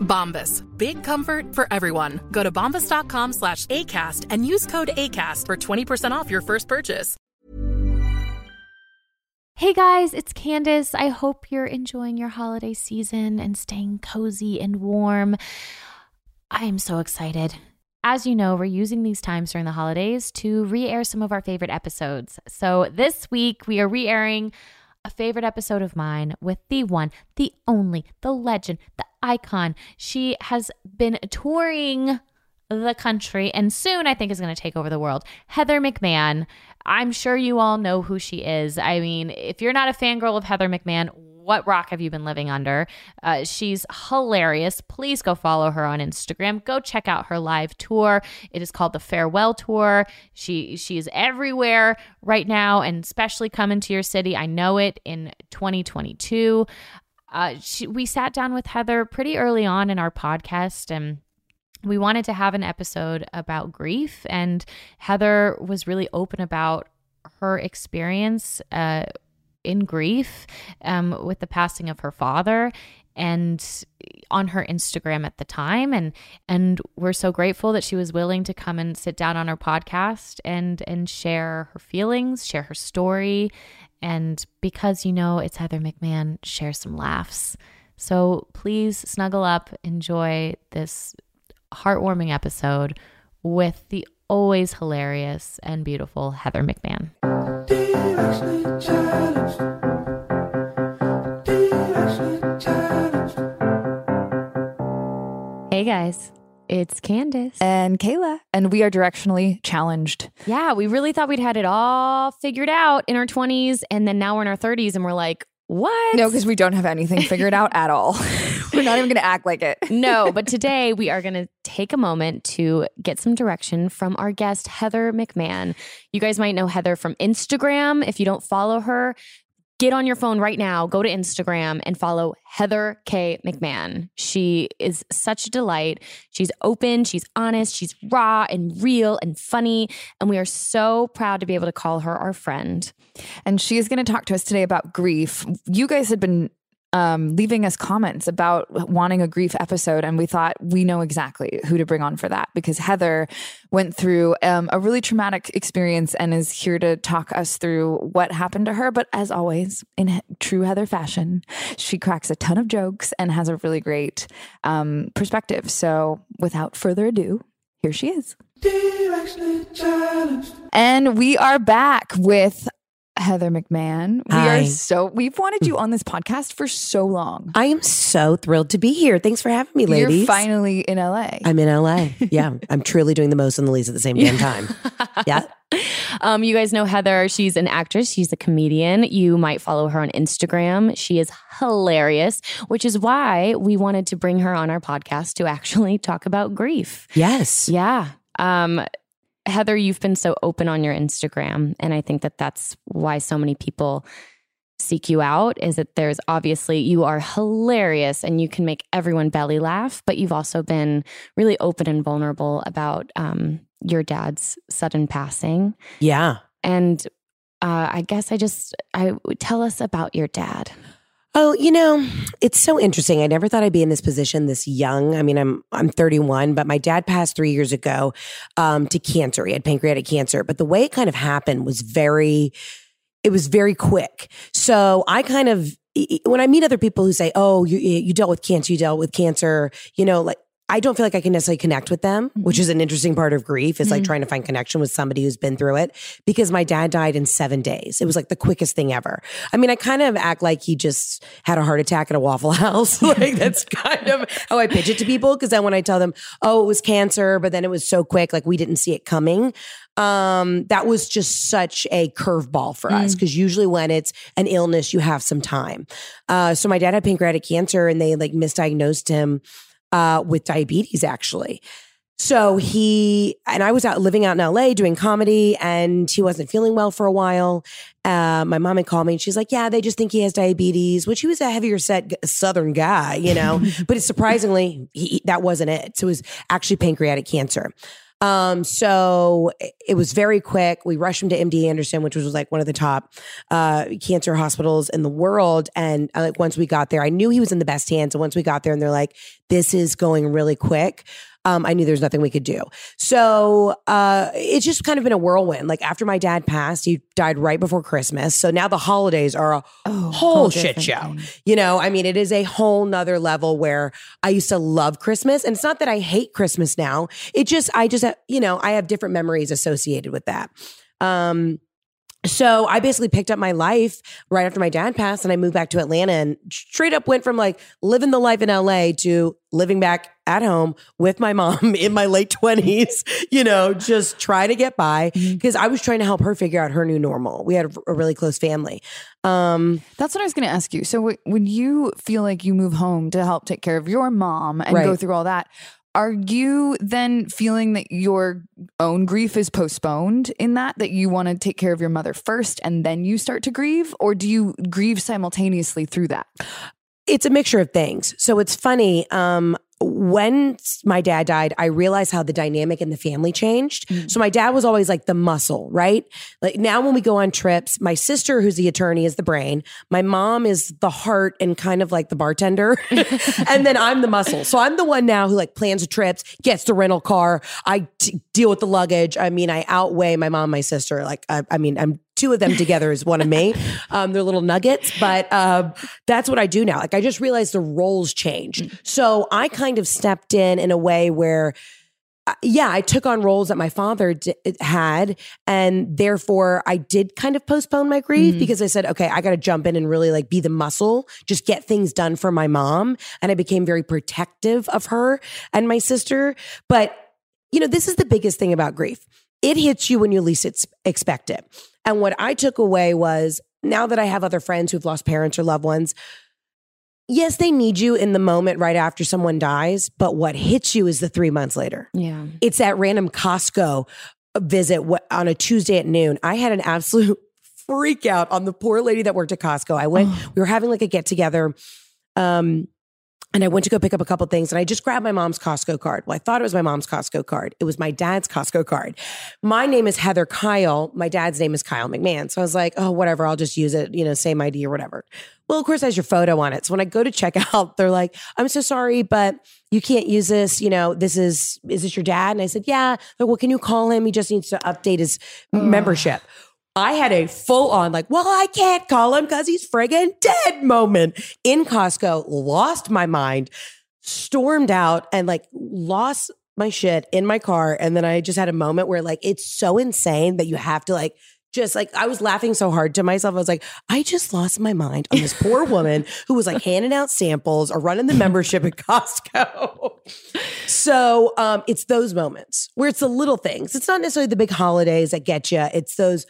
Bombas. Big comfort for everyone. Go to bombas.com slash ACAST and use code ACAST for 20% off your first purchase. Hey guys, it's Candace. I hope you're enjoying your holiday season and staying cozy and warm. I am so excited. As you know, we're using these times during the holidays to re air some of our favorite episodes. So this week, we are re airing a favorite episode of mine with the one, the only, the legend, the icon. She has been touring the country and soon I think is going to take over the world. Heather McMahon. I'm sure you all know who she is. I mean, if you're not a fangirl of Heather McMahon, what rock have you been living under? Uh, she's hilarious. Please go follow her on Instagram. Go check out her live tour. It is called the Farewell Tour. She she is everywhere right now, and especially coming to your city. I know it in 2022. Uh, she, we sat down with Heather pretty early on in our podcast and we wanted to have an episode about grief and heather was really open about her experience uh, in grief um, with the passing of her father and on her Instagram at the time and and we're so grateful that she was willing to come and sit down on our podcast and and share her feelings, share her story and because you know it's Heather McMahon, share some laughs. So please snuggle up, enjoy this heartwarming episode with the always hilarious and beautiful Heather McMahon. Hey guys, it's Candace and Kayla, and we are directionally challenged. Yeah, we really thought we'd had it all figured out in our 20s, and then now we're in our 30s, and we're like, what? No, because we don't have anything figured out at all. we're not even going to act like it. no, but today we are going to take a moment to get some direction from our guest, Heather McMahon. You guys might know Heather from Instagram. If you don't follow her, get on your phone right now, go to Instagram and follow Heather K. McMahon. She is such a delight. She's open, she's honest, she's raw and real and funny. And we are so proud to be able to call her our friend. And she's going to talk to us today about grief. You guys had been um, leaving us comments about wanting a grief episode. And we thought we know exactly who to bring on for that because Heather went through um, a really traumatic experience and is here to talk us through what happened to her. But as always, in he- true Heather fashion, she cracks a ton of jokes and has a really great um, perspective. So without further ado, here she is. And we are back with Heather McMahon. We Hi. are so we've wanted you on this podcast for so long. I am so thrilled to be here. Thanks for having me, ladies. You're finally in LA. I'm in LA. Yeah, I'm truly doing the most and the least at the same damn time. Yeah. Um, you guys know Heather. She's an actress. She's a comedian. You might follow her on Instagram. She is hilarious, which is why we wanted to bring her on our podcast to actually talk about grief. Yes. Yeah. Um, Heather, you've been so open on your Instagram, and I think that that's why so many people seek you out. Is that there's obviously you are hilarious and you can make everyone belly laugh, but you've also been really open and vulnerable about um, your dad's sudden passing. Yeah. And uh, I guess I just I tell us about your dad. Oh, you know, it's so interesting. I never thought I'd be in this position this young. I mean, I'm I'm 31, but my dad passed three years ago um, to cancer. He had pancreatic cancer, but the way it kind of happened was very, it was very quick. So I kind of when I meet other people who say, "Oh, you you dealt with cancer, you dealt with cancer," you know, like I don't feel like I can necessarily connect with them, which is an interesting part of grief is like trying to find connection with somebody who's been through it because my dad died in seven days. It was like the quickest thing ever. I mean, I kind of act like he just had a heart attack at a Waffle House. like that's kind of how I pitch it to people. Cause then when I tell them, oh, it was cancer, but then it was so quick, like we didn't see it coming. Um, that was just such a curveball for us because usually when it's an illness, you have some time. Uh, so my dad had pancreatic cancer and they like misdiagnosed him uh, with diabetes actually. So he and I was out living out in LA doing comedy, and he wasn't feeling well for a while. Uh, my mom had called me, and she's like, "Yeah, they just think he has diabetes," which he was a heavier set Southern guy, you know. but it's surprisingly he, that wasn't it. So it was actually pancreatic cancer. Um, so it- was very quick. We rushed him to MD Anderson, which was like one of the top uh, cancer hospitals in the world. And uh, like once we got there, I knew he was in the best hands. And once we got there, and they're like, "This is going really quick." Um, I knew there's nothing we could do. So uh, it's just kind of been a whirlwind. Like after my dad passed, he died right before Christmas. So now the holidays are a whole whole shit show. thing. You know, I mean, it is a whole nother level where I used to love Christmas. And it's not that I hate Christmas now. It just, I just, you know, I have different memories associated with that. Um, so I basically picked up my life right after my dad passed and I moved back to Atlanta and straight up went from like living the life in LA to living back at home with my mom in my late 20s, you know, just trying to get by because I was trying to help her figure out her new normal. We had a, a really close family. Um, That's what I was going to ask you. So w- when you feel like you move home to help take care of your mom and go through all that, are you then feeling that your own grief is postponed in that that you want to take care of your mother first and then you start to grieve or do you grieve simultaneously through that? it's a mixture of things. So it's funny. Um, when my dad died, I realized how the dynamic in the family changed. Mm. So my dad was always like the muscle, right? Like now when we go on trips, my sister, who's the attorney, is the brain. My mom is the heart and kind of like the bartender. and then I'm the muscle. So I'm the one now who like plans the trips, gets the rental car. I t- deal with the luggage. I mean, I outweigh my mom, my sister. Like, I, I mean, I'm two of them together is one of me. Um, they're little nuggets, but um, that's what I do now. Like, I just realized the roles changed. So I kind of stepped in in a way where uh, yeah, I took on roles that my father d- had, and therefore I did kind of postpone my grief because I said, okay, I got to jump in and really like be the muscle, just get things done for my mom, and I became very protective of her and my sister. But you know, this is the biggest thing about grief. It hits you when you least expect it. And what I took away was now that I have other friends who've lost parents or loved ones, yes, they need you in the moment right after someone dies, but what hits you is the three months later. Yeah. It's that random Costco visit on a Tuesday at noon. I had an absolute freak out on the poor lady that worked at Costco. I went, we were having like a get together. Um, and I went to go pick up a couple things and I just grabbed my mom's Costco card. Well, I thought it was my mom's Costco card. It was my dad's Costco card. My name is Heather Kyle. My dad's name is Kyle McMahon. So I was like, oh, whatever, I'll just use it, you know, same ID or whatever. Well, of course, it has your photo on it. So when I go to check out, they're like, I'm so sorry, but you can't use this. You know, this is, is this your dad? And I said, yeah. They're, well, can you call him? He just needs to update his membership. I had a full on, like, well, I can't call him because he's friggin' dead moment in Costco, lost my mind, stormed out, and like lost my shit in my car. And then I just had a moment where, like, it's so insane that you have to, like, just like I was laughing so hard to myself. I was like, I just lost my mind on this poor woman who was like handing out samples or running the membership at Costco. so um, it's those moments where it's the little things. It's not necessarily the big holidays that get you. It's those,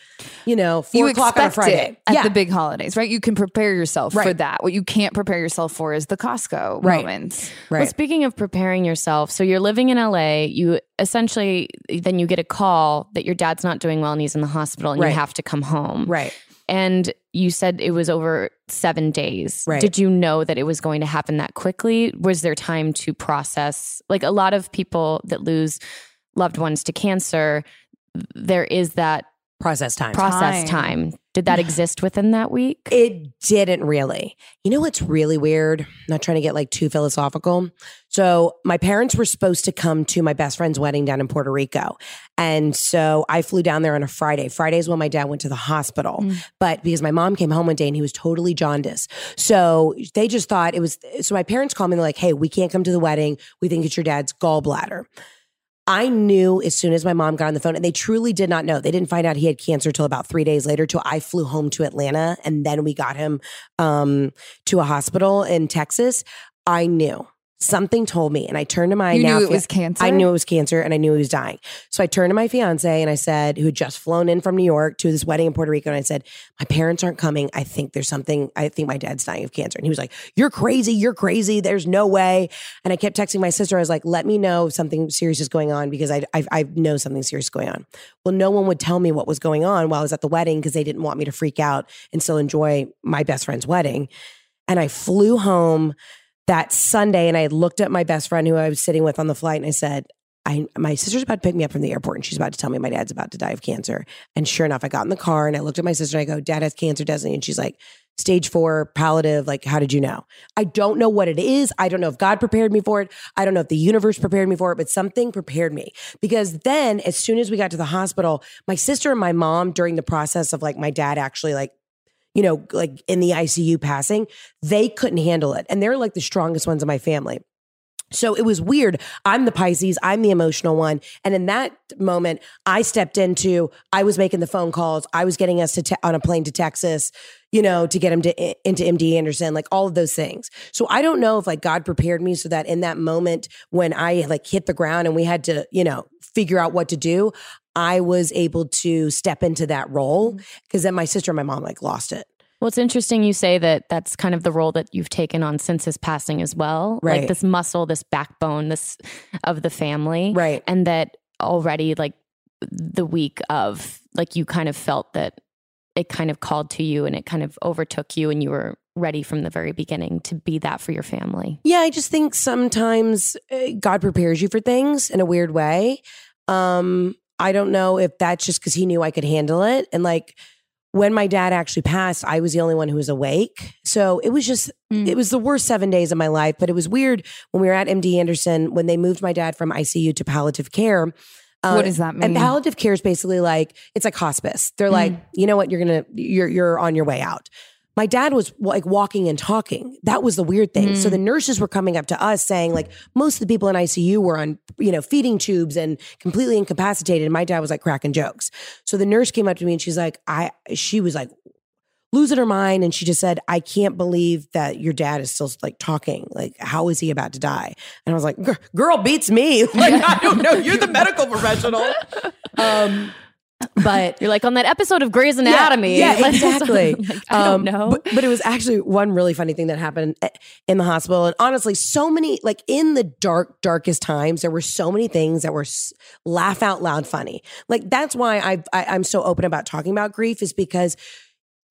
you know, four you o'clock on a Friday it at yeah. the big holidays, right? You can prepare yourself for that. What you can't prepare yourself for is the Costco Right. moments. right. Well, speaking of preparing yourself, so you're living in LA, you essentially then you get a call that your dad's not doing well and he's in the hospital and Right. you have to come home. right. And you said it was over seven days. Right. Did you know that it was going to happen that quickly? Was there time to process? Like a lot of people that lose loved ones to cancer, there is that Process time. process Time. time. Did that exist within that week? It didn't really. You know what's really weird? not trying to get like too philosophical. So, my parents were supposed to come to my best friend's wedding down in Puerto Rico. And so I flew down there on a Friday. Friday is when my dad went to the hospital. Mm. But because my mom came home one day and he was totally jaundiced. So they just thought it was. So my parents called me and they're like, hey, we can't come to the wedding. We think it's your dad's gallbladder. I knew as soon as my mom got on the phone, and they truly did not know. They didn't find out he had cancer till about three days later. Till I flew home to Atlanta, and then we got him um, to a hospital in Texas. I knew something told me, and I turned to my You now knew it was cancer? I knew it was cancer, and I knew he was dying. So I turned to my fiance and I said, who had just flown in from New York to this wedding in Puerto Rico, and I said, "My parents aren't coming. I think there's something. I think my dad's dying of cancer." And he was like, "You're crazy. You're crazy. There's no way." And I kept texting my sister. I was like, "Let me know if something serious is going on because I I, I know something serious is going on." Well, no one would tell me what was going on while I was at the wedding because they didn't want me to freak out and still enjoy my best friend's wedding. And I flew home that Sunday and I looked at my best friend who I was sitting with on the flight and I said, I, my sister's about to pick me up from the airport and she's about to tell me my dad's about to die of cancer. And sure enough, I got in the car and I looked at my sister and I go, Dad has cancer, doesn't he? And she's like, stage four, palliative. Like, how did you know? I don't know what it is. I don't know if God prepared me for it. I don't know if the universe prepared me for it, but something prepared me. Because then, as soon as we got to the hospital, my sister and my mom, during the process of like my dad actually like you know, like in the ICU passing, they couldn't handle it. And they're like the strongest ones in my family. So it was weird. I'm the Pisces, I'm the emotional one. And in that moment, I stepped into, I was making the phone calls, I was getting us to te- on a plane to Texas, you know, to get him to into MD Anderson, like all of those things. So I don't know if like God prepared me so that in that moment when I like hit the ground and we had to, you know, figure out what to do, I was able to step into that role because then my sister and my mom like lost it. Well, it's interesting you say that that's kind of the role that you've taken on since his passing as well. Right. Like this muscle, this backbone, this of the family. Right. And that already like the week of like you kind of felt that it kind of called to you and it kind of overtook you and you were ready from the very beginning to be that for your family. Yeah, I just think sometimes uh, God prepares you for things in a weird way. Um, I don't know if that's just because he knew I could handle it. And like when my dad actually passed, I was the only one who was awake. So it was just, Mm. it was the worst seven days of my life. But it was weird when we were at MD Anderson when they moved my dad from ICU to palliative care. Uh, What does that mean? And palliative care is basically like it's like hospice. They're like, you know what, you're gonna you're you're on your way out. My dad was like walking and talking. That was the weird thing. So the nurses were coming up to us saying like most of the people in ICU were on you know feeding tubes and completely incapacitated. And my dad was like cracking jokes. So the nurse came up to me and she's like, I she was like losing her mind and she just said i can't believe that your dad is still like talking like how is he about to die and i was like girl beats me like i don't know you're the medical professional um but You're like on that episode of Grey's Anatomy. yeah, Like, exactly. like, I don't Um, know. But, but it was actually one really funny thing that happened eh, in the hospital. And honestly, so many, like in the dark, darkest times, there were so many things that were laugh out loud funny. Like that's why I, I, I'm so open about talking about grief is because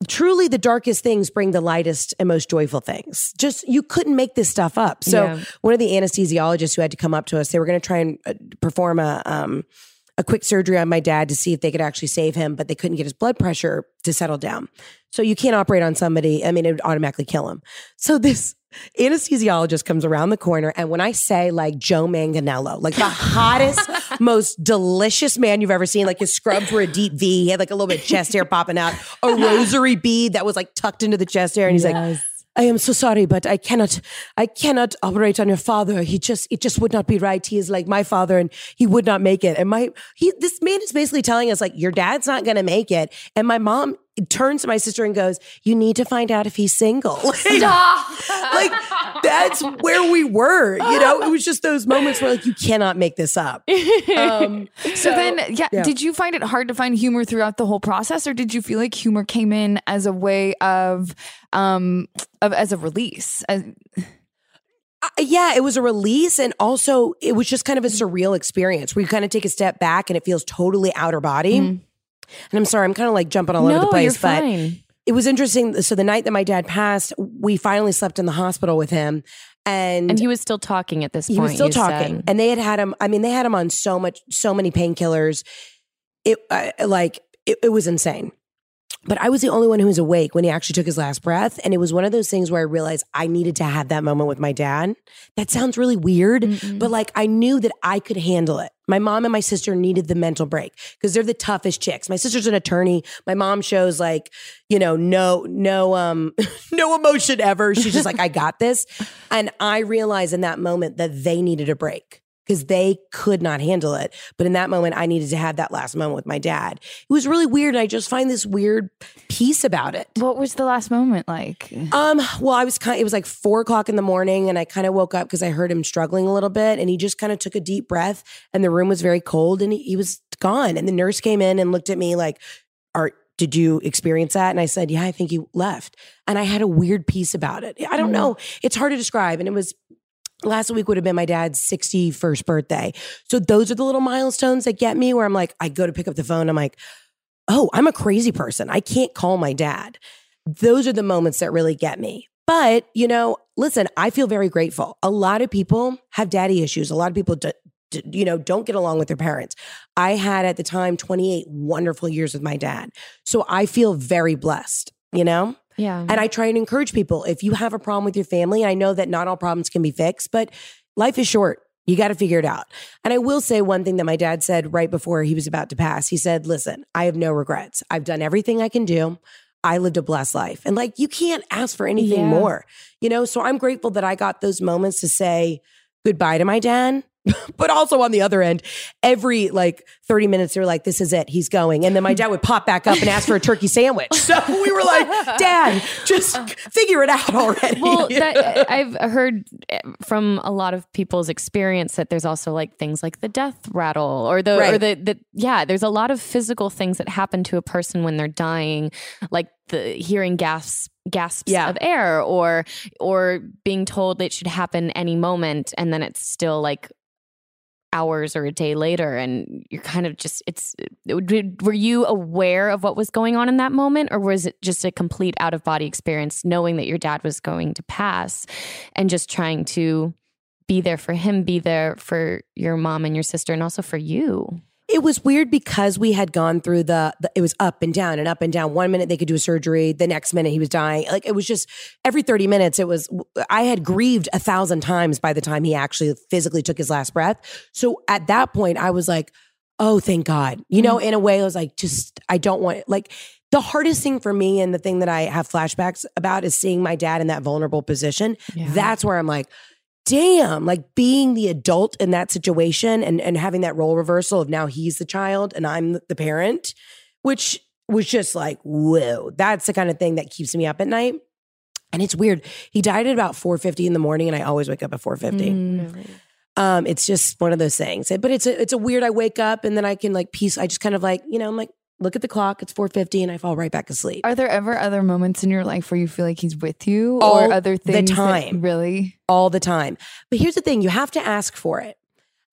truly the darkest things bring the lightest and most joyful things. Just you couldn't make this stuff up. So Yeah. one of the anesthesiologists who had to come up to us, they were going to try and uh, perform a um, a quick surgery on my dad to see if they could actually save him, but they couldn't get his blood pressure to settle down. So you can't operate on somebody. I mean, it would automatically kill him. So this anesthesiologist comes around the corner, and when I say like Joe Manganiello, like the hottest, most delicious man you've ever seen, like his scrubs were a deep V, he had like a little bit of chest hair popping out, a rosary bead that was like tucked into the chest hair, and he's like. I am so sorry, but I cannot, I cannot operate on your father. He just, it just would not be right. He is like my father and he would not make it. And my, he, this man is basically telling us like, your dad's not going to make it. And my mom turns to my sister and goes, you need to find out if he's single. like that's where we were, you know, it was just those moments where like, you cannot make this up. Um, So then, yeah, yeah. did you find it hard to find humor throughout the whole process, or did you feel like humor came in as a way of, um, of as a release? As, Uh, yeah, it was a release. And also, it was just kind of a surreal experience where you kind of take a step back and it feels totally outer body. And I'm sorry, I'm kind of like jumping all over the no, place, you're but fine. it was interesting. So, the night that my dad passed, we finally slept in the hospital with him. And, And he was still talking at this point. he was still you talking. said. And they had had him, I mean, they had him on so much, so many painkillers. It, uh, like, it, it was insane. But I was the only one who was awake when he actually took his last breath. And it was one of those things where I realized I needed to have that moment with my dad. That sounds really weird, but like I knew that I could handle it. My mom and my sister needed the mental break because they're the toughest chicks. My sister's an attorney. My mom shows like, you know, no, no, um, no emotion ever. She's just like, I got this. And I realized in that moment that they needed a break because they could not handle it. But in that moment, I needed to have that last moment with my dad. It was really weird. And I just find this weird piece about it. what was the last moment like? Um, well, I was kind it was like four o'clock in the morning and I kind of woke up because I heard him struggling a little bit and he just kind of took a deep breath and the room was very cold and he, he was gone. And the nurse came in and looked at me like, Are did you experience that? And I said, Yeah, I think he left. And I had a weird piece about it. I don't know. It's hard to describe. And it was last week would have been my dad's 61st birthday. So those are the little milestones that get me where I'm like, I go to pick up the phone. I'm like, oh, I'm a crazy person. I can't call my dad. Those are the moments that really get me. But, you know, listen, I feel very grateful. A lot of people have daddy issues. A lot of people, do, do- you know, don't get along with their parents. I had at the time 28 wonderful years with my dad. So I feel very blessed, you know? Yeah. And I try and encourage people if you have a problem with your family, I know that not all problems can be fixed, but life is short. You got to figure it out. And I will say one thing that my dad said right before he was about to pass. He said, Listen, I have no regrets. I've done everything I can do. I lived a blessed life. And like, you can't ask for anything Yeah. more, you know? So I'm grateful that I got those moments to say goodbye to my dad. but also on the other end, every like 30 minutes, they were like, this is it. He's going. And then my dad would pop back up and ask for a turkey sandwich. So we were like, Dad, just figure it out already. well, that, I've heard eh, from a lot of people's experience that there's also like things like the death rattle or the or the, the yeah. There's a lot of physical things that happen to a person when they're dying, like the hearing gasps gasps Yeah. of air or or being told it should happen any moment and then it's still like hours or a day later and you're kind of just it's uh, did- were you aware of what was going on in that moment or was it just a complete out of body experience knowing that your dad was going to pass and just trying to be there for him be there for your mom and your sister and also for you It was weird because we had gone through the, the it was up and down and up and down. One minute they could do a surgery, the next minute he was dying. Like it was just every 30 minutes it was I had grieved a thousand times by the time he actually physically took his last breath. So at that point I was like, "Oh, thank God." You know, mm-hmm. in a way I was like, just I don't want like the hardest thing for me and the thing that I have flashbacks about is seeing my dad in that vulnerable position. That's where I'm like, damn, like being the adult in that situation and, and having that role reversal of now he's the child and I'm the parent, which was just like, whoa, that's the kind of thing that keeps me up at night. And it's weird. He died at about 4.50 in the morning and I always wake up at 4.50. Um, it's just one of those things. But it's a, it's a weird, I wake up and then I can like piece, I just kind of like, you know, I'm like, look at the clock, it's 4.50 and I fall right back asleep. Are there ever other moments in your life where you feel like he's with you, All or other the things? that- time. really? all the time. But here's the thing you have to ask for it.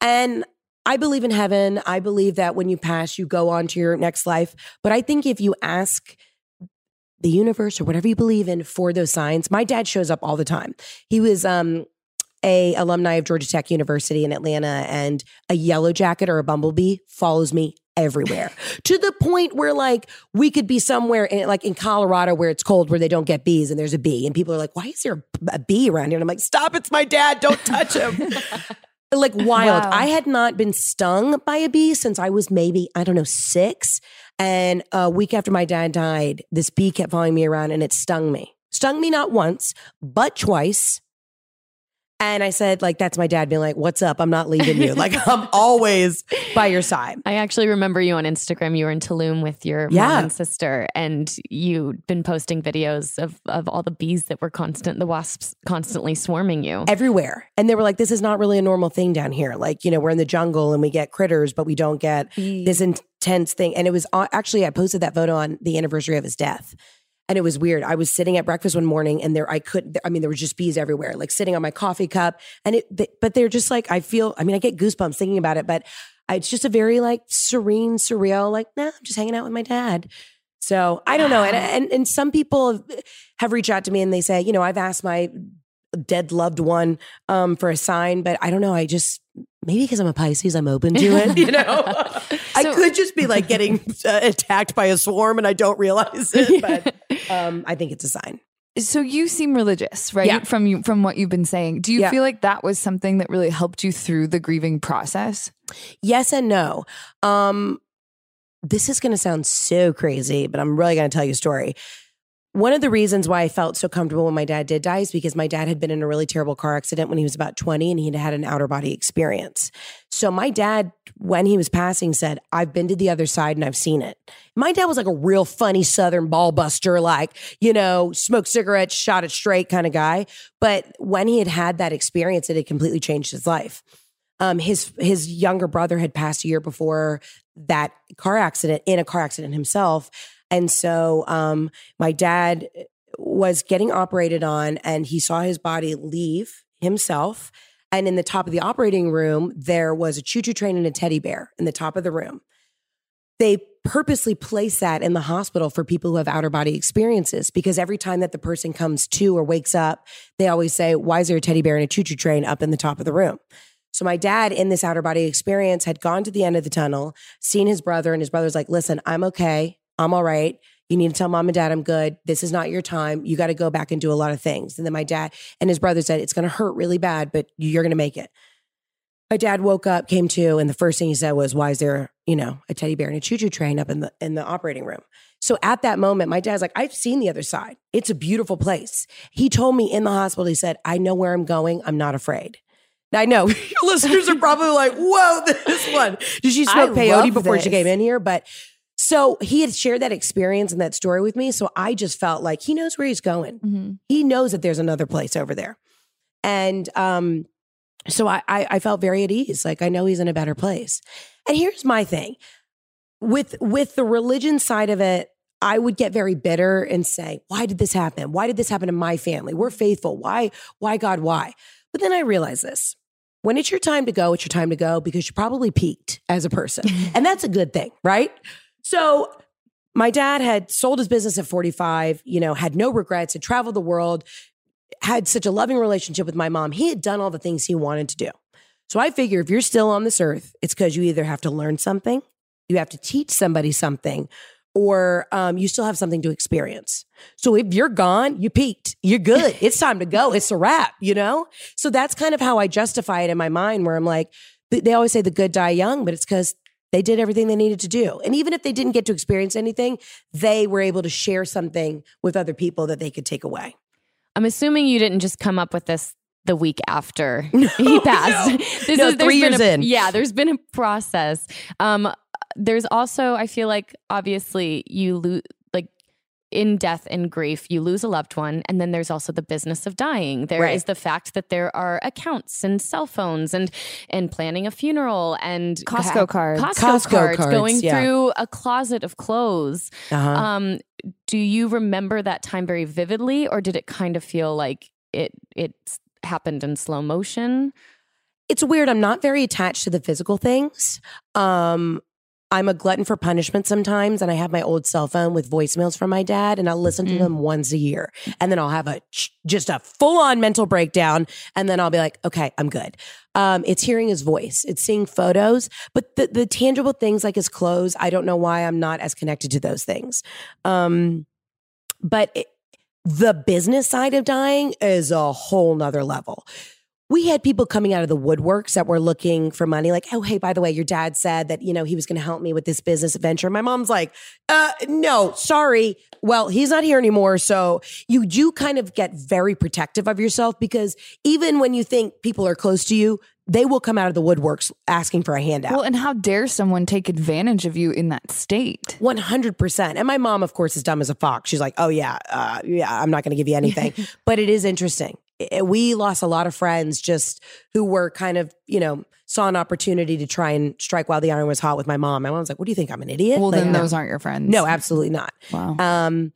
And I believe in heaven. I believe that when you pass, you go on to your next life. But I think if you ask the universe or whatever you believe in for those signs. My dad shows up all the time. He was um a alumni of Georgia Tech University in Atlanta and a yellow jacket or a bumblebee follows me everywhere to the point where like we could be somewhere in like in Colorado where it's cold where they don't get bees and there's a bee and people are like why is there a bee around here? And I'm like stop it's my dad don't touch him. Like wild. Wow. I had not been stung by a bee since I was maybe I don't know 6 and a week after my dad died this bee kept following me around and it stung me. Stung me not once but twice and I said, like, that's my dad being like, what's up? I'm not leaving you. Like, I'm always by your side. I actually remember you on Instagram. You were in Tulum with your Yeah. mom and sister, and you'd been posting videos of, of all the bees that were constant, the wasps constantly swarming you. Everywhere. And they were like, this is not really a normal thing down here. Like, you know, we're in the jungle and we get critters, but we don't get this intense thing. And it was uh, actually, I posted that photo on the anniversary of his death. And it was weird. I was sitting at breakfast one morning and there, I could, I mean, there were just bees everywhere, like sitting on my coffee cup. And it, but they're just like, I feel, I mean, I get goosebumps thinking about it, but it's just a very like serene, surreal, like, nah, I'm just hanging out with my dad. So I don't know. And, and, and some people have, have reached out to me and they say, you know, I've asked my dead loved one um, for a sign, but I don't know. I just, maybe because I'm a Pisces, I'm open to it. You know, I could just be like getting uh, attacked by a swarm and I don't realize it, but um, I think it's a sign. So you seem religious, right? Yeah. From you from what you've been saying. Do you Yeah. feel like that was something that really helped you through the grieving process? Yes and no. Um, this is going to sound so crazy, but I'm really going to tell you a story. One of the reasons why I felt so comfortable when my dad did die is because my dad had been in a really terrible car accident when he was about 20 and he'd had an outer body experience. So my dad, when he was passing, said, I've been to the other side and I've seen it. My dad was like a real funny Southern ball buster, like, you know, smoke cigarettes, shot it straight kind of guy. But when he had had that experience, it had completely changed his life. Um, his his younger brother had passed a year before that car accident in a car accident himself, and so um, my dad was getting operated on, and he saw his body leave himself. And in the top of the operating room, there was a choo choo train and a teddy bear in the top of the room. They purposely place that in the hospital for people who have outer body experiences because every time that the person comes to or wakes up, they always say, Why is there a teddy bear and a choo choo train up in the top of the room? So my dad in this outer body experience had gone to the end of the tunnel, seen his brother, and his brother's like, listen, I'm okay. I'm all right. You need to tell mom and dad I'm good. This is not your time. You got to go back and do a lot of things. And then my dad and his brother said, it's going to hurt really bad, but you're going to make it. My dad woke up, came to, and the first thing he said was, why is there, you know, a teddy bear and a choo-choo train up in the in the operating room? So at that moment, my dad's like, I've seen the other side. It's a beautiful place. He told me in the hospital, he said, I know where I'm going. I'm not afraid. I know your listeners are probably like, whoa, this one. Did she smoke I peyote before she came in here? But so he had shared that experience and that story with me. So I just felt like he knows where he's going. Mm-hmm. He knows that there's another place over there. And um, so I, I, I felt very at ease. Like I know he's in a better place. And here's my thing with with the religion side of it, I would get very bitter and say, why did this happen? Why did this happen to my family? We're faithful. Why, why, God, why? But then I realized this. When it's your time to go, it's your time to go because you probably peaked as a person. and that's a good thing, right? So my dad had sold his business at 45, you know, had no regrets, had traveled the world, had such a loving relationship with my mom. He had done all the things he wanted to do. So I figure if you're still on this earth, it's because you either have to learn something, you have to teach somebody something, or um, you still have something to experience. So if you're gone, you peaked. You're good. It's time to go. It's a wrap, you know? So that's kind of how I justify it in my mind, where I'm like, they always say the good die young, but it's because they did everything they needed to do. And even if they didn't get to experience anything, they were able to share something with other people that they could take away. I'm assuming you didn't just come up with this the week after he passed. This No, there's three years a- in. Yeah, there's been a process. Um, there's also, I feel like, obviously, you lose in death and grief, you lose a loved one, and then there's also the business of dying. There is Right. the fact that there are accounts and cell phones and and planning a funeral and Costco cards. Costco, Costco cards, cards, going yeah. through a closet of clothes. Uh-huh. Um, do you remember that time very vividly, or did it kind of feel like it it happened in slow motion? it's weird. I'm not very attached to the physical things. Um, I'm a glutton for punishment sometimes, and I have my old cell phone with voicemails from my dad, and I'll listen to them once a year, and then I'll have a just a full on mental breakdown, and then I'll be like, okay, I'm good. Um, it's hearing his voice, it's seeing photos, but the the tangible things like his clothes, I don't know why I'm not as connected to those things. Um, but it, the business side of dying is a whole nother level we had people coming out of the woodworks that were looking for money like oh hey by the way your dad said that you know he was going to help me with this business venture my mom's like uh no sorry well he's not here anymore so you do kind of get very protective of yourself because even when you think people are close to you they will come out of the woodworks asking for a handout. Well, and how dare someone take advantage of you in that state? 100%. And my mom, of course, is dumb as a fox. She's like, oh, yeah, uh, yeah, I'm not going to give you anything. but it is interesting. We lost a lot of friends just who were kind of, you know, saw an opportunity to try and strike while the iron was hot with my mom. My mom's like, what do you think? I'm an idiot? Well, like, then no. those aren't your friends. No, absolutely not. Wow. Um,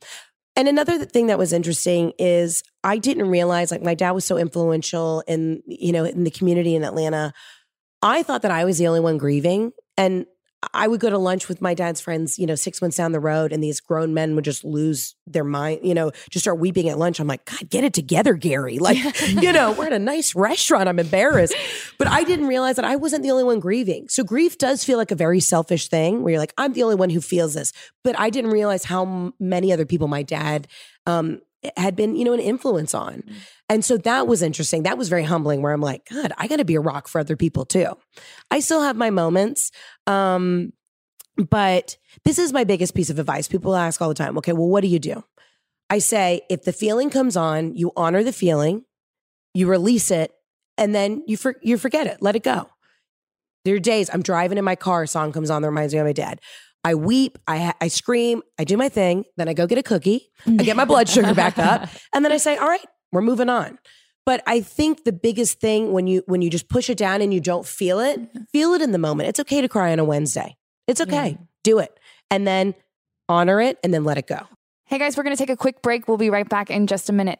and another thing that was interesting is I didn't realize like my dad was so influential in you know in the community in Atlanta. I thought that I was the only one grieving and I would go to lunch with my dad's friends, you know, six months down the road, and these grown men would just lose their mind, you know, just start weeping at lunch. I'm like, God, get it together, Gary. Like, you know, we're at a nice restaurant. I'm embarrassed. But I didn't realize that I wasn't the only one grieving. So grief does feel like a very selfish thing where you're like, I'm the only one who feels this. But I didn't realize how many other people my dad um, had been, you know, an influence on. And so that was interesting. That was very humbling where I'm like, God, I got to be a rock for other people too. I still have my moments. Um, but this is my biggest piece of advice. People ask all the time, okay, well, what do you do? I say, if the feeling comes on, you honor the feeling, you release it, and then you for, you forget it. Let it go. There are days I'm driving in my car, a song comes on that reminds me of my dad. I weep, I I scream, I do my thing, then I go get a cookie, I get my blood sugar back up, and then I say, "All right, we're moving on." But I think the biggest thing when you when you just push it down and you don't feel it, mm-hmm. feel it in the moment. It's okay to cry on a Wednesday. It's okay. Do it. And then honor it and then let it go. Hey guys, we're going to take a quick break. We'll be right back in just a minute.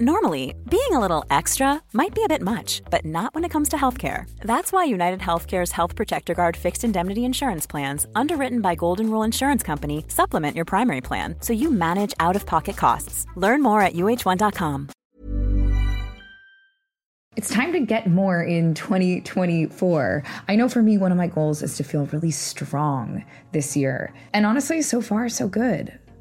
Normally, being a little extra might be a bit much, but not when it comes to healthcare. That's why United Healthcare's Health Protector Guard fixed indemnity insurance plans, underwritten by Golden Rule Insurance Company, supplement your primary plan so you manage out of pocket costs. Learn more at uh1.com. It's time to get more in 2024. I know for me, one of my goals is to feel really strong this year. And honestly, so far, so good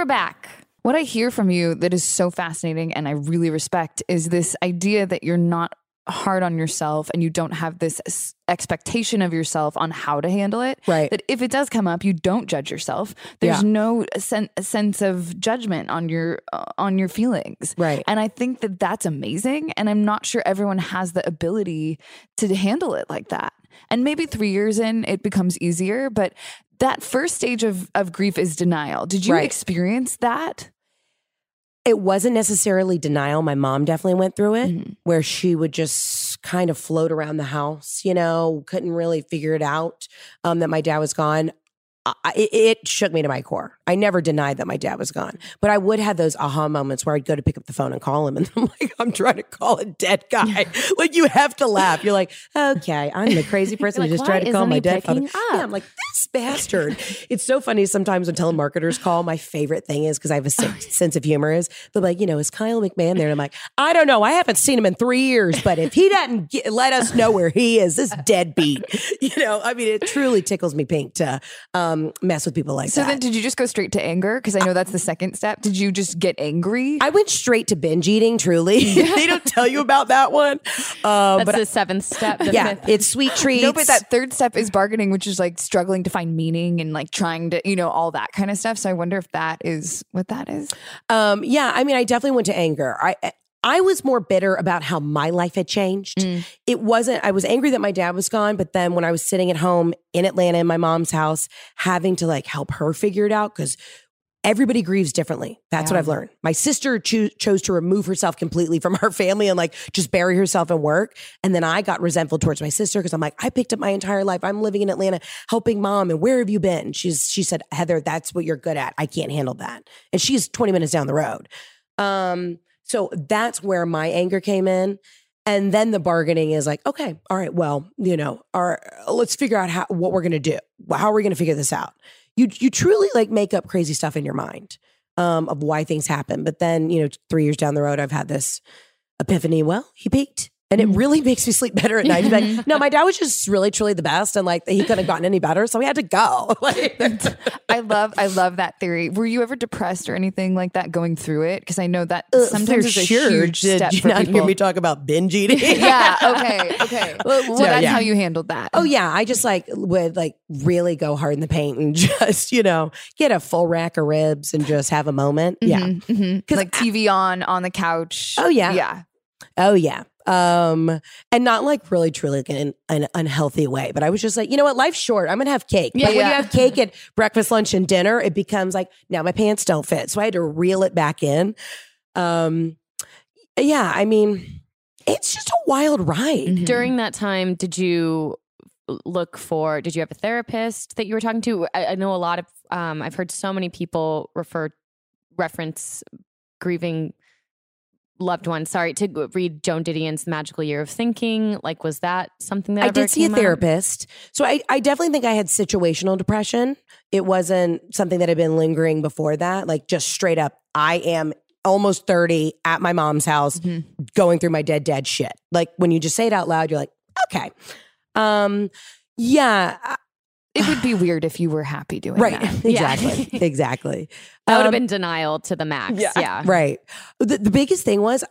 We're back. What I hear from you that is so fascinating and I really respect is this idea that you're not hard on yourself and you don't have this expectation of yourself on how to handle it. Right. That if it does come up, you don't judge yourself. There's Yeah. no sen- sense of judgment on your uh, on your feelings. Right. And I think that that's amazing and I'm not sure everyone has the ability to handle it like that. And maybe 3 years in it becomes easier, but that first stage of of grief is denial. Did you Right. experience that? It wasn't necessarily denial. My mom definitely went through it, Mm-hmm. where she would just kind of float around the house, you know, couldn't really figure it out um, that my dad was gone. I, it, shook me to my core. I never denied that my dad was gone, but I would have those aha moments where I'd go to pick up the phone and call him, and I'm like, I'm trying to call a dead guy. like you have to laugh. You're like, okay, I'm the crazy person You're who just tried to call my dead father. Yeah. I'm like, this bastard. it's so funny sometimes when telemarketers call. My favorite thing is because I have a sen- sense of humor. Is they're like, you know, is Kyle McMahon there? And I'm like, I don't know. I haven't seen him in three years, but if he doesn't get, let us know where he is, this deadbeat. You know, I mean, it truly tickles me pink to um, mess with people like So that. So then, did you just go straight to anger? Because I know that's the second step. Did you just get angry? I went straight to binge eating. Truly, they don't tell you about that one. Uh, That's but the seventh step. The yeah, fifth. it's sweet treats. no, but that third step is bargaining, which is like struggling to find meaning and like trying to, you know, all that kind of stuff. So I wonder if that is what that is. Um, yeah, I mean, I definitely went to anger. I I was more bitter about how my life had changed. It wasn't. I was angry that my dad was gone, but then when I was sitting at home in Atlanta in my mom's house, having to like help her figure it out because. Everybody grieves differently. That's what I've learned. My sister cho- chose to remove herself completely from her family and like just bury herself in work. And then I got resentful towards my sister because I'm like, I picked up my entire life. I'm living in Atlanta, helping mom. And where have you been? She's she said, Heather, that's what you're good at. I can't handle that. And she's 20 minutes down the road. Um, so that's where my anger came in. And then the bargaining is like, okay, all right, well, you know, our, let's figure out how what we're gonna do. How are we gonna figure this out? You you truly like make up crazy stuff in your mind um, of why things happen. But then, you know, three years down the road, I've had this epiphany. Well, he peaked. And it really makes me sleep better at night. Like, no, my dad was just really, truly the best. And like, he couldn't have gotten any better. So we had to go. Like, I love, I love that theory. Were you ever depressed or anything like that going through it? Because I know that uh, sometimes it's a sure. huge Did step you for not people. hear me talk about binge eating? yeah. Okay. Okay. Well, So, that's yeah. how you handled that. Oh yeah, I just like would like really go hard in the paint and just you know get a full rack of ribs and just have a moment. Yeah. Mhm, mhm. like TV on on the couch. Oh yeah. Yeah. Oh yeah. Um, and not like really truly like in an unhealthy way, but I was just like, you know what, life's short. I'm gonna have cake. Yeah, but when you have cake at breakfast, lunch, and dinner, it becomes like now my pants don't fit, so I had to reel it back in. Um, yeah, I mean, it's just a wild ride. Mm-hmm. During that time, did you look for? Did you have a therapist that you were talking to? I, I know a lot of. Um, I've heard so many people refer reference grieving loved one. Sorry to read Joan Didion's Magical Year of Thinking. Like, was that something that I did see a therapist. So I, I definitely think I had situational depression. It wasn't something that had been lingering before that. Like just straight up, I am almost 30 at my mom's house Mm-hmm. going through my dead dad shit. Like when you just say it out loud, you're like, okay. Um, yeah, It would be weird if you were happy doing right. that. Exactly. exactly. That would have Um, been denial to the max. Yeah. Right. The, the biggest thing was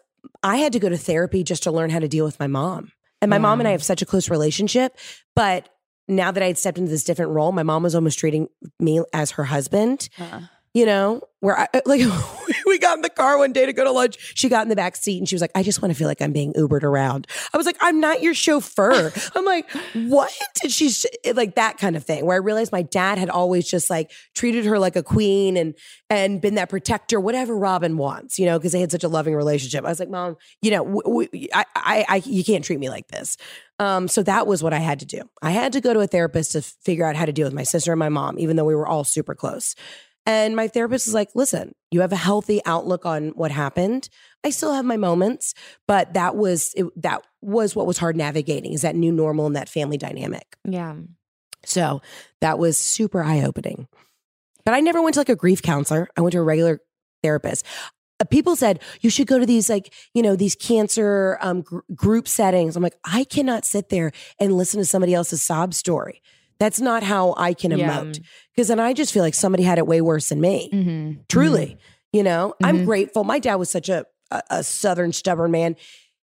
I had to go to therapy just to learn how to deal with my mom. And my mom and I have such a close relationship. But now that I had stepped into this different role, my mom was almost treating me as her husband. Uh, You know, where I like we got in the car one day to go to lunch. She got in the back seat and she was like, I just want to feel like I'm being Ubered around. I was like, I'm not your chauffeur. I'm like, what? And she's like that kind of thing. Where I realized my dad had always just like treated her like a queen and and been that protector, whatever Robin wants, you know, because they had such a loving relationship. I was like, Mom, you know, w- w- I, I, I, you can't treat me like this. Um, so that was what I had to do. I had to go to a therapist to figure out how to deal with my sister and my mom, even though we were all super close. And my therapist is like, listen, you have a healthy outlook on what happened. I still have my moments, but that was it, that was what was hard navigating is that new normal and that family dynamic. Yeah. So that was super eye opening. But I never went to like a grief counselor. I went to a regular therapist. Uh, People said you should go to these like you know these cancer um, gr- group settings. I'm like I cannot sit there and listen to somebody else's sob story. That's not how I can Yeah. emote because then I just feel like somebody had it way worse than me. mhm. Truly, you know, I'm Mhm. grateful. My dad was such a, a a southern stubborn man.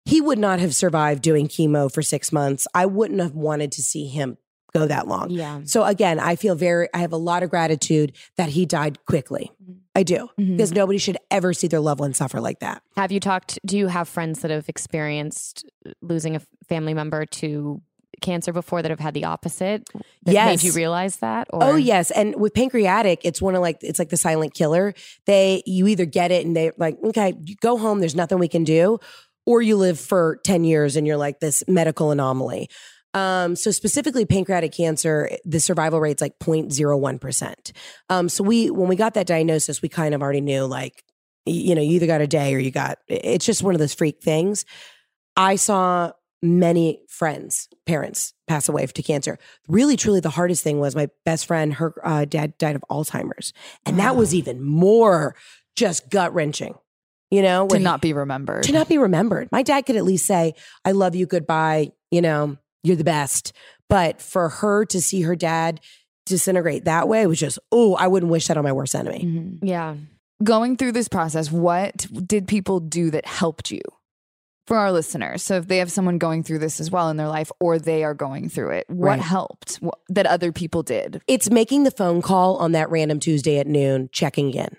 He would not have survived doing chemo for six months. I wouldn't have wanted to see him go that long. Yeah. So again, I feel very, I have a lot of gratitude that he died quickly. I do Mhm. because nobody should ever see their loved one suffer like that. Have you talked? Do you have friends that have experienced losing a family member to cancer before that have had the opposite? That Yes. made you realize that? Or? Oh yes, and with pancreatic, it's one of like it's like the silent killer. They you either get it and they like okay, go home. There's nothing we can do, or you live for ten years and you're like this medical anomaly. Um, so specifically pancreatic cancer, the survival rate's like 0.01 percent. Um, so we when we got that diagnosis, we kind of already knew like you know you either got a day or you got. It's just one of those freak things. I saw many friends, parents pass away to cancer. Really, truly, the hardest thing was my best friend, her uh, dad died of Alzheimer's. And that was even more just gut wrenching, you know, To when- not be remembered. to not be remembered. My dad could at least say, I love you, goodbye, you know, you're the best. But for her to see her dad disintegrate that way was just, oh, I wouldn't wish that on my worst enemy. Mhm. Yeah. Going through this process, what did people do that helped you? For our listeners, so if they have someone going through this as well in their life, or they are going through it, what Right. helped What, that other people did? It's making the phone call on that random Tuesday at noon, checking in.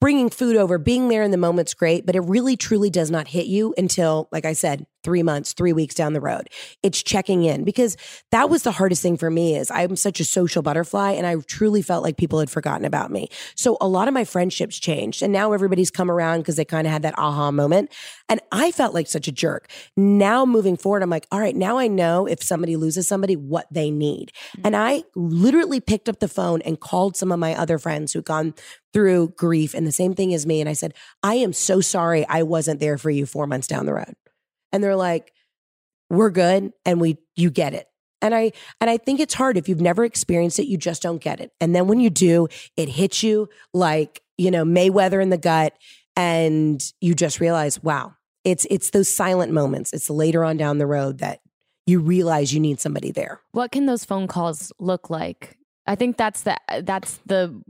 Bringing food over, being there in the moment's great, but it really truly does not hit you until, like I said, three months, three weeks down the road. It's checking in because that was the hardest thing for me is I'm such a social butterfly and I truly felt like people had forgotten about me. So a lot of my friendships changed and now everybody's come around because they kind of had that aha moment. And I felt like such a jerk. Now moving forward, I'm like, all right, now I know if somebody loses somebody, what they need. Mm. And I literally picked up the phone and called some of my other friends who'd gone through grief and the same thing as me. And I said, I am so sorry I wasn't there for you four months down the road. And they're like, we're good and we you get it. And I and I think it's hard if you've never experienced it, you just don't get it. And then when you do, it hits you like, you know, Mayweather in the gut and you just realize, wow, it's it's those silent moments. It's later on down the road that you realize you need somebody there. What can those phone calls look like? I think that's the uh, that's the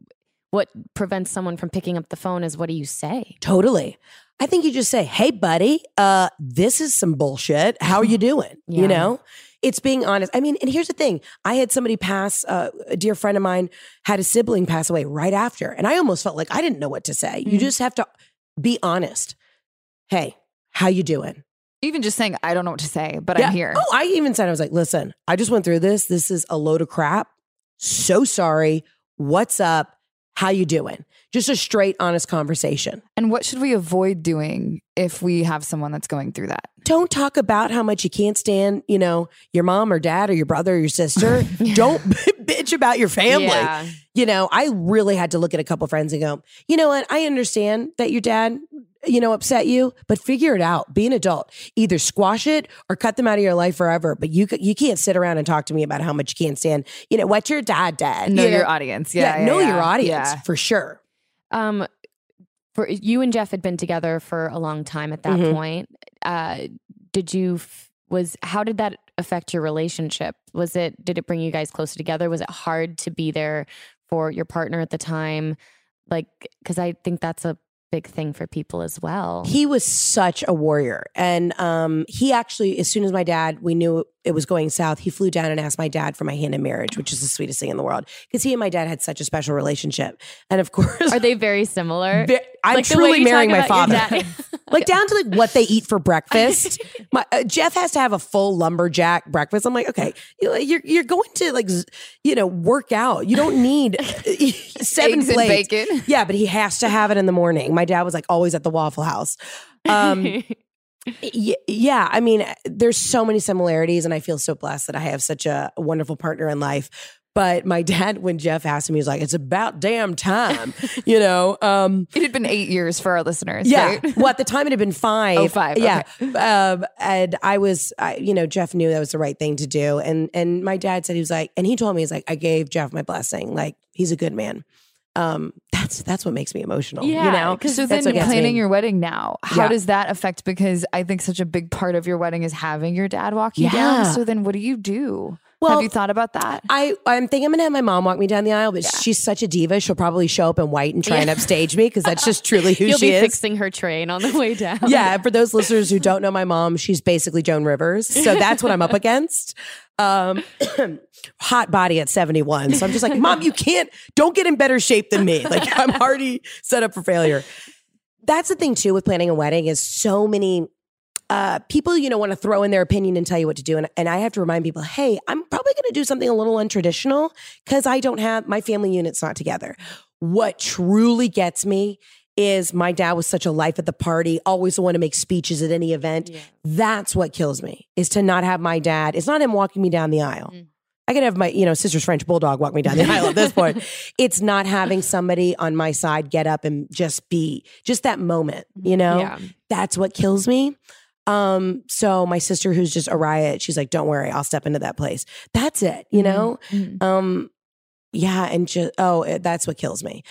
what prevents someone from picking up the phone is what do you say? Totally. I think you just say, "Hey, buddy, uh, this is some bullshit. How are you doing?" Yeah. You know, it's being honest. I mean, and here's the thing: I had somebody pass. Uh, a dear friend of mine had a sibling pass away right after, and I almost felt like I didn't know what to say. You Mhm. just have to be honest. Hey, how you doing? Even just saying, I don't know what to say, but Yeah. I'm here. Oh, I even said I was like, "Listen, I just went through this. This is a load of crap. So sorry. What's up? How you doing?" Just a straight, honest conversation. And what should we avoid doing if we have someone that's going through that? don't talk about how much you can't stand, you know, your mom or dad or your brother or your sister. Don't bitch about your family. Yeah. You know, I really had to look at a couple friends and go, you know what? I understand that your dad, you know, upset you, but figure it out. Be an adult. Either squash it or cut them out of your life forever. But you you can't sit around and talk to me about how much you can't stand. You know, what your dad did. Know you know? your audience. Yeah. yeah, know yeah. your audience Yeah. for sure. Um, for you and Jeff had been together for a long time at that Mhm. point. Uh, did you was how did that affect your relationship? Was it did it bring you guys closer together? Was it hard to be there for your partner at the time? Like cuz I think that's a big thing for people as well. He was such a warrior. And um, he actually, as soon as my dad, we knew it was going south, he flew down and asked my dad for my hand in marriage, which is the sweetest thing in the world. Because he and my dad had such a special relationship. And of course, Are they very similar? Ve- I'm Like truly marrying my father. like down to like what they eat for breakfast. My, uh, Jeff has to have a full lumberjack breakfast. I'm like, okay, you're you're going to like you know work out. You don't need uh, seven Eggs plates. bacon. Yeah, but he has to have it in the morning. My dad was like always at the Waffle House. Um, yeah, I mean, there's so many similarities, and I feel so blessed that I have such a wonderful partner in life. But my dad, when Jeff asked him, he was like, "It's about damn time," you know. Um, It had been eight years for our listeners. yeah. right? well, at the time it had been five. Oh, five, Yeah. Um, and I was, I, you know, Jeff knew that was the right thing to do. And and my dad said he was like, and he told me he's like, I gave Jeff my blessing. Like he's a good man. Um, that's that's what makes me emotional. you know. so That's then planning me. your wedding now, how Yeah. does that affect? Because I think such a big part of your wedding is having your dad walk you down. So then, what do you do? Well, Have you thought about that? I, I'm thinking I'm gonna have my mom walk me down the aisle, but she's such a diva. She'll probably show up in white and try and upstage me because that's just truly who You'll she be is. fixing her train on the way down. yeah, for those listeners who don't know my mom, she's basically Joan Rivers. So that's what I'm up against. Um, hot body at 71. So I'm just like, Mom, you can't, don't get in better shape than me. Like I'm already set up for failure. That's the thing too with planning a wedding is so many uh, people, you know, want to throw in their opinion and tell you what to do. And, and I have to remind people, hey, I'm probably going to do something a little untraditional because I don't have my family unit's not together. What truly gets me is my dad was such a life at the party, always the one to make speeches at any event. That's what kills me is to not have my dad. It's not him walking me down the aisle. I could have my, you know, sister's French bulldog walk me down the aisle at this point. It's not having somebody on my side get up and just be just that moment, you know? Yeah. That's what kills me. Um, so my sister who's just a riot, she's like, Don't worry, I'll step into that place. That's it, you know? Um, yeah, and just oh, it- that's what kills me.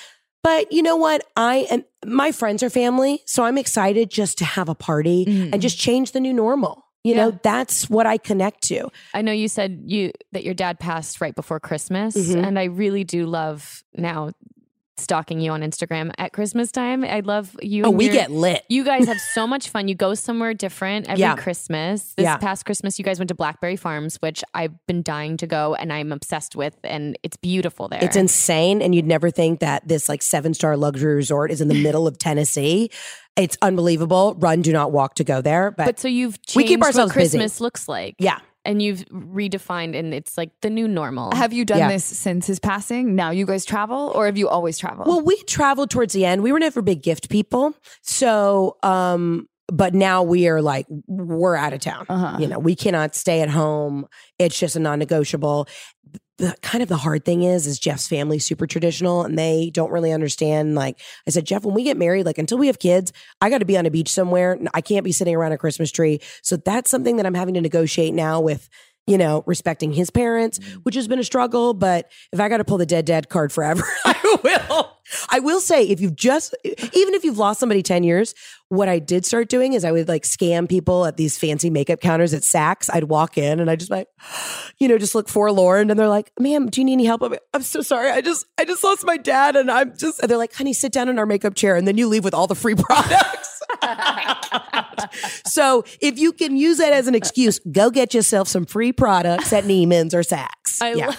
But you know what? I am my friends are family, so I'm excited just to have a party and just change the new normal. You know, that's what I connect to. I know you said you that your dad passed right before Christmas, Mhm. and I really do love now stalking you on Instagram at Christmas time. I love you. Oh, we get lit. You guys have so much fun. You go somewhere different every Yeah. Christmas. This Yeah. past Christmas, you guys went to Blackberry Farms, which I've been dying to go, and I'm obsessed with, and it's beautiful there. It's insane. And you'd never think that this like seven star luxury resort is in the middle of Tennessee. It's unbelievable. Run, do not walk to go there. But, But so you've changed we keep ourselves what busy. Christmas looks like. Yeah. And you've redefined, and it's like the new normal. Have you done Yeah. this since his passing? Now you guys travel, or have you always traveled? Well, we traveled towards the end. We were never big gift people. So, um, but now we are like, we're out of town. Uh-huh. You know, we cannot stay at home. It's just a non negotiable. The kind of the hard thing is, is Jeff's family super traditional and they don't really understand. Like I said, Jeff, when we get married, like until we have kids, I got to be on a beach somewhere. I can't be sitting around a Christmas tree. So that's something that I'm having to negotiate now with you know, respecting his parents, mm. which has been a struggle. But if I got to pull the dead dad card forever, I will. I will say, if you've just, even if you've lost somebody 10 years, what I did start doing is I would like scam people at these fancy makeup counters at Saks. I'd walk in and I just like, you know, just look forlorn. And they're like, ma'am, do you need any help? I'm, like, I'm so sorry. I just, I just lost my dad. And I'm just, and they're like, honey, sit down in our makeup chair. And then you leave with all the free products. So if you can use that as an excuse, go get yourself some free products at Neiman's or Saks. I yeah. love.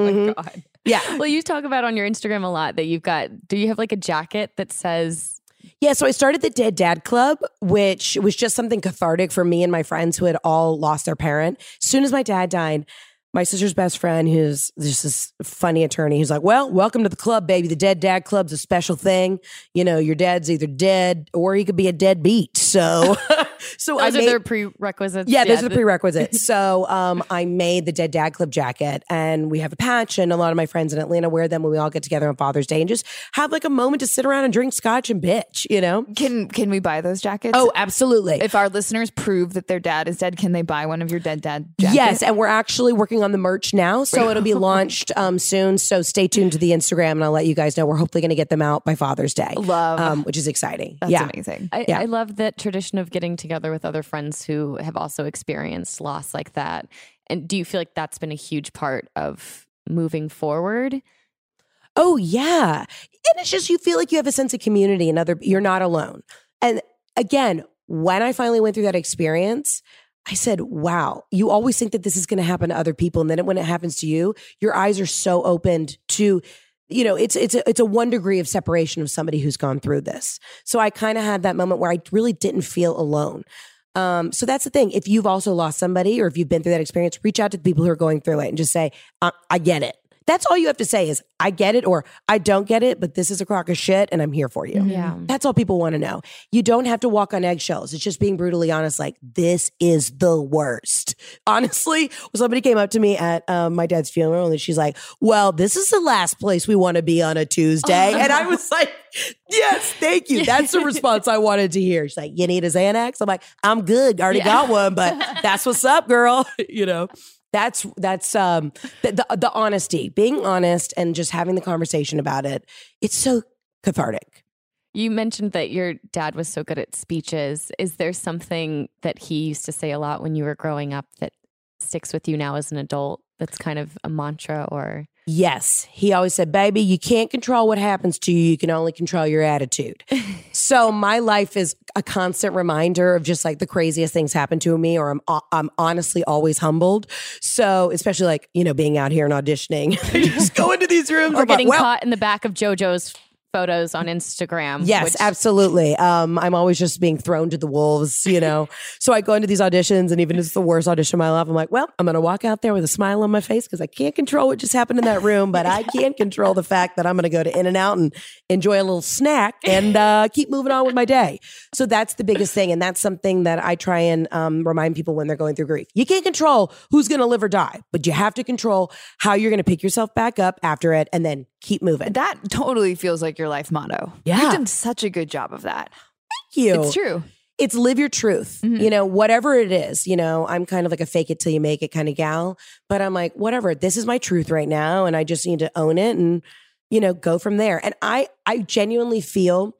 Oh my Mhm. god. Yeah. Well, you talk about on your Instagram a lot that you've got. Do you have like a jacket that says? Yeah, so I started the Dead Dad Club, which was just something cathartic for me and my friends who had all lost their parent. As soon as my dad died, my sister's best friend, who's just this funny attorney, who's like, Well, welcome to the club, baby. The Dead Dad Club's a special thing. You know, your dad's either dead or he could be a deadbeat. So, so I Those are made, their prerequisites. yeah, those are the the- prerequisites. so um, I made the Dead Dad Club jacket, and we have a patch, and a lot of my friends in Atlanta wear them when we all get together on Father's Day and just have like a moment to sit around and drink scotch and bitch, you know? can can we buy those jackets? Oh, absolutely. if our listeners prove that their dad is dead, can they buy one of your dead dad jackets? Yes, and we're actually working on the merch now, so it'll be launched um, soon. So stay tuned to the Instagram, and I'll let you guys know. We're hopefully going to get them out by Father's Day, Love. um, which is exciting. That's yeah, amazing. I, Yeah. I love that tradition of getting together with other friends who have also experienced loss like that. And do you feel like that's been a huge part of moving forward? Oh yeah. And it's just you feel like you have a sense of community and other you're not alone. And again, when I finally went through that experience, I said, wow, you always think that this is going to happen to other people. And then when it happens to you, your eyes are so opened to, you know, it's, it's, a, it's a one degree of separation of somebody who's gone through this. So I kind of had that moment where I really didn't feel alone. Um, so that's the thing. If you've also lost somebody or if you've been through that experience, reach out to the people who are going through it and just say, I, I get it. That's all you have to say is, I get it or I don't get it, but this is a crock of shit and I'm here for you. Yeah. That's all people want to know. You don't have to walk on eggshells. It's just being brutally honest, like, this is the worst. Honestly, somebody came up to me at um, my dad's funeral and she's like, well, this is the last place we want to be on a Tuesday. and I was like, yes, thank you. That's the response I wanted to hear. She's like, you need a Xanax? I'm like, I'm good. I already Yeah. got one, but that's what's up, girl. you know? That's that's um the, the the honesty, being honest and just having the conversation about it. It's so cathartic. You mentioned that your dad was so good at speeches. Is there something that he used to say a lot when you were growing up that sticks with you now as an adult that's kind of a mantra or Yes, he always said, "Baby, you can't control what happens to you. You can only control your attitude." so my life is a constant reminder of just like the craziest things happen to me, or I'm uh, I'm honestly always humbled. So especially like you know being out here and auditioning, I just go into these rooms or getting well, caught in the back of JoJo's photos on Instagram? Yes, which- absolutely. Um, I'm always just being thrown to the wolves, you know. so I go into these auditions, and even if it's the worst audition of my life, I'm like, well, I'm going to walk out there with a smile on my face because I can't control what just happened in that room, but I can control the fact that I'm going to go to In-N-Out and enjoy a little snack and uh, keep moving on with my day. So that's the biggest thing, and that's something that I try and um, remind people when they're going through grief. You can't control who's going to live or die, but you have to control how you're going to pick yourself back up after it, and then keep moving. That totally feels like your life motto. Yeah. You've done such a good job of that. Thank you. It's true. it's live your truth. Mm-hmm. You know, whatever it is, you know, I'm kind of like a fake it till you make it kind of gal, but I'm like, whatever, this is my truth right now. And I just need to own it and, you know, go from there. And I, I genuinely feel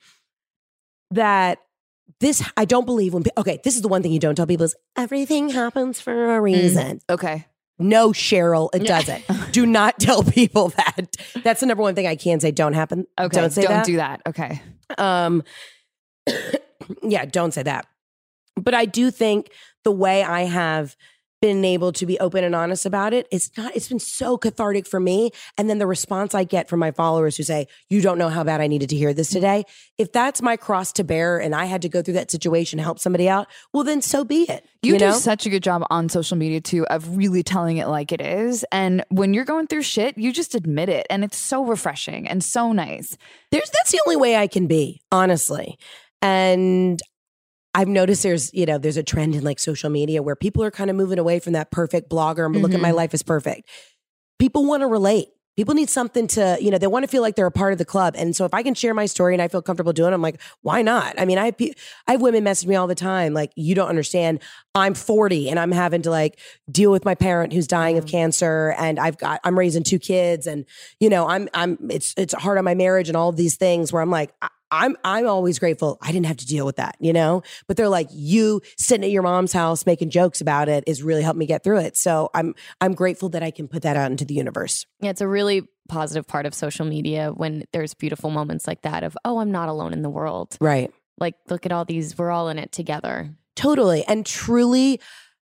that this, I don't believe when, okay, this is the one thing you don't tell people is everything happens for a mm. reason. Okay. No, Cheryl, it doesn't. Do not tell people that. That's the number one thing I can say. Don't happen. Okay. Don't say that. don't that. do that. Okay. Um, yeah, don't say that. But I do think the way I have been able to be open and honest about it, it's not, it's been so cathartic for me. And then the response I get from my followers who say, You don't know how bad I needed to hear this mm-hmm. today. If that's my cross to bear and I had to go through that situation, to help somebody out, well, then so be it. You, You, do know? such a good job on social media too of really telling it like it is. And when you're going through shit, you just admit it. And it's so refreshing and so nice. There's that's the only way I can be, honestly. And I've noticed there's, you know, there's a trend in like social media where people are kind of moving away from that perfect blogger and look at my Mhm. life as perfect. People want to relate. People need something to, you know, they want to feel like they're a part of the club. And so if I can share my story and I feel comfortable doing it, I'm like, why not? I mean, I have, I have women message me all the time, like, you don't understand. I'm 40 and I'm having to like deal with my parent who's dying of cancer and I've got, I'm raising two kids and, you know, I'm, I'm, it's, it's hard on my marriage and all of these things where I'm like, I, I'm I'm always grateful I didn't have to deal with that, you know? But they're like, you sitting at your mom's house making jokes about it is really helped me get through it. So I'm I'm grateful that I can put that out into the universe. Yeah, it's a really positive part of social media when there's beautiful moments like that of, oh, I'm not alone in the world. Right. Like, look at all these, we're all in it together. Totally. And truly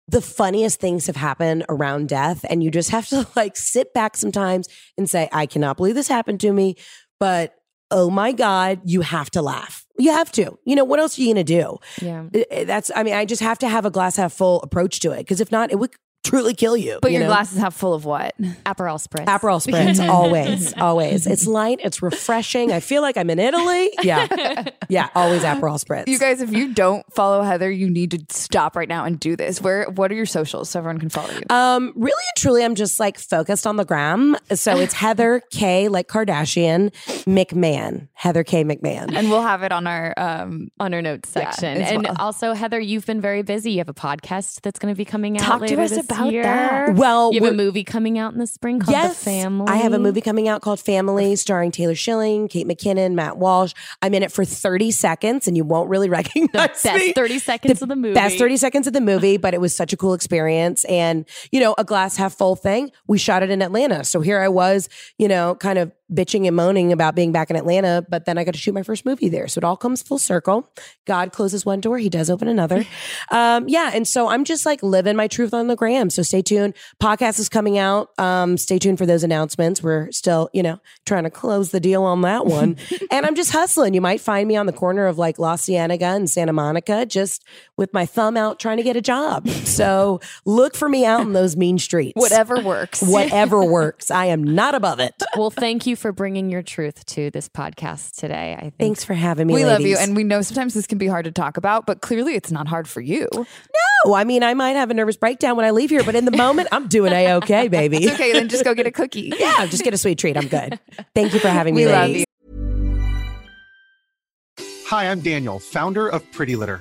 the funniest things have happened around death. And you just have to like sit back sometimes and say, I cannot believe this happened to me. But oh my God, you have to laugh. You have to. You know, what else are you going to do? Yeah. That's, I mean, I just have to have a glass half full approach to it. Because if not, it would truly kill you. But you your know? glass is half full of what? Aperol spritz. Aperol spritz, always, always. It's light, it's refreshing. I feel like I'm in Italy. Yeah, yeah, always Aperol spritz. You guys, if you don't follow Heather, you need to stop right now and do this. Where what are your socials so everyone can follow you? Um, really and truly, I'm just like focused on the gram. So it's Heather K, like Kardashian, McMahon. Heather K McMahon. and we'll have it on our um on our notes section. as and well. also, Heather, you've been very busy. You have a podcast that's going to be coming out talk later to us this about about year. that? Well, you have a movie coming out in the spring called yes, The Family. I have a movie coming out called Family, starring Taylor Schilling, Kate McKinnon, Matt Walsh. I'm in it for 30 seconds, and you won't really recognize best me. 30 seconds of the movie. Best 30 seconds of the movie, but it was such a cool experience. And, you know, a glass half full thing. We shot it in Atlanta. So here I was, you know, kind of bitching and moaning about being back in Atlanta, but then I got to shoot my first movie there. So it all comes full circle. God closes one door, he does open another. um, yeah. And so I'm just like living my truth on the gram. So stay tuned. Podcast is coming out. Um, stay tuned for those announcements. We're still, you know, trying to close the deal on that one. and I'm just hustling. You might find me on the corner of like La Cienega and Santa Monica, just with my thumb out trying to get a job. So look for me out in those mean streets. Whatever works. Whatever works. I am not above it. Well, thank you for bringing your truth to this podcast today. I think. Thanks for having me. we love you, and we know sometimes this can be hard to talk about, but clearly it's not hard for you. No, I mean, I might have a nervous breakdown when I leave here, but in the moment, I'm doing a okay, baby. It's okay, then just go get a cookie. yeah, just get a sweet treat. I'm good. Thank you for having me. We love you. Hi, I'm Daniel, founder of Pretty Litter.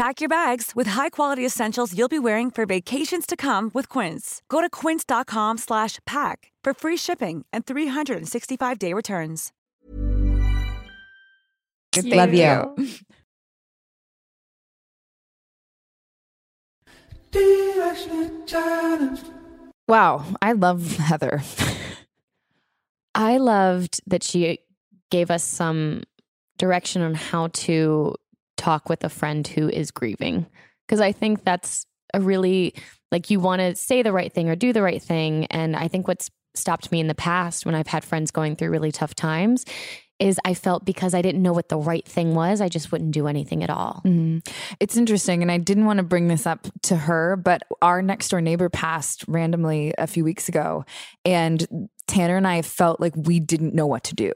Pack your bags with high-quality essentials you'll be wearing for vacations to come with Quince. Go to quince.com slash pack for free shipping and 365-day returns. Love you. Wow, I love Heather. I loved that she gave us some direction on how to talk with a friend who is grieving. Because I think that's a really, like, you want to say the right thing or do the right thing. And I think what's stopped me in the past when I've had friends going through really tough times is I felt because I didn't know what the right thing was, I just wouldn't do anything at all. Mhm. It's interesting, and I didn't want to bring this up to her, but our next door neighbor passed randomly a few weeks ago, and Tanner and I felt like we didn't know what to do.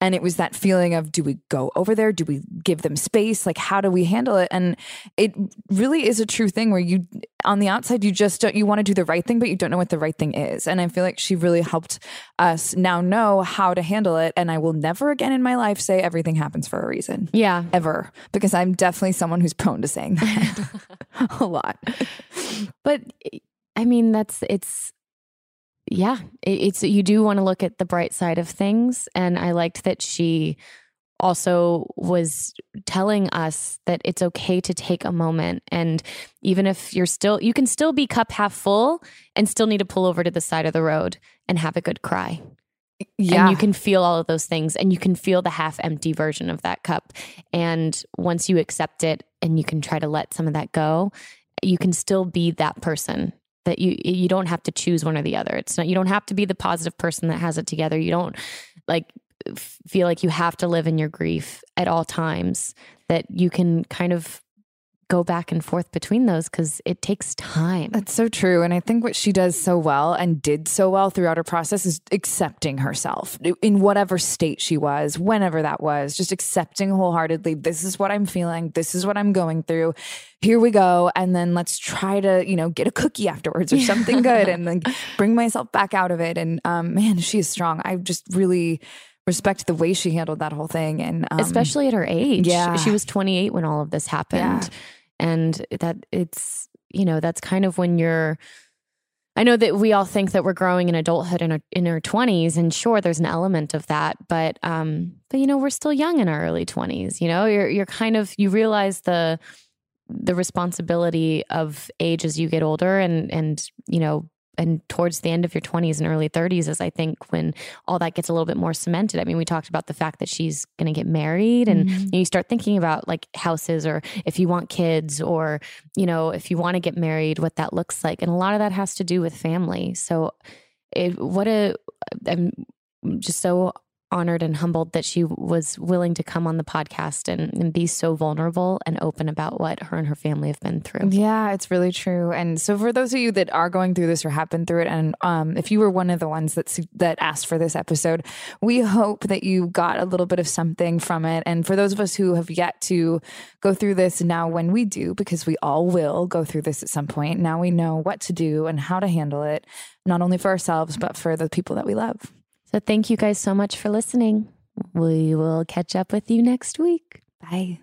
And it was that feeling of do we go over there? Do we give them space? Like, how do we handle it? And it really is a true thing where you, on the outside, you just don't, you want to do the right thing, but you don't know what the right thing is. And I feel like she really helped us now know how to handle it. And I will never again in my life say everything happens for a reason. Yeah. Ever. Because I'm definitely someone who's prone to saying that a lot. But I mean, that's it's yeah, it, it's you do want to look at the bright side of things, and I liked that she also was telling us that it's okay to take a moment and even if you're still you can still be cup half full and still need to pull over to the side of the road and have a good cry Yeah. and you can feel all of those things and you can feel the half empty version of that cup. And once you accept it and you can try to let some of that go, you can still be that person that you you don't have to choose one or the other. It's not you don't have to be the positive person that has it together. You don't like feel like you have to live in your grief at all times that you can kind of go back and forth between those cuz it takes time. That's so true. And I think what she does so well and did so well throughout her process is accepting herself in whatever state she was, whenever that was, just accepting wholeheartedly, this is what I'm feeling, this is what I'm going through. Here we go. And then let's try to, you know, get a cookie afterwards or something good and then bring myself back out of it. And um, man, she is strong. I just really respect the way she handled that whole thing. And um, especially at her age. yeah. She was 28 when all of this happened. Yeah. And that it's you know that's kind of when you're I know that we all think that we're growing in adulthood in our in our 20s and sure there's an element of that but um but you know we're still young in our early 20s you know? You're you're kind of you realize the the responsibility of age as you get older and and you know and towards the end of your 20s and early 30s is i think when all that gets a little bit more cemented. I mean we talked about the fact that she's going to get married and Mhm. you start thinking about like houses or if you want kids or you know if you want to get married what that looks like. And a lot of that has to do with family. So it what a i'm just so honored and humbled that she was willing to come on the podcast and, and be so vulnerable and open about what her and her family have been through Yeah, it's really true. And so for those of you that are going through this or have been through it, and um, if you were one of the ones that that asked for this episode, we hope that you got a little bit of something from it. And for those of us who have yet to go through this, now when we do, because we all will go through this at some point, now we know what to do and how to handle it, not only for ourselves but for the people that we love. So thank you guys so much for listening. We will catch up with you next week. Bye.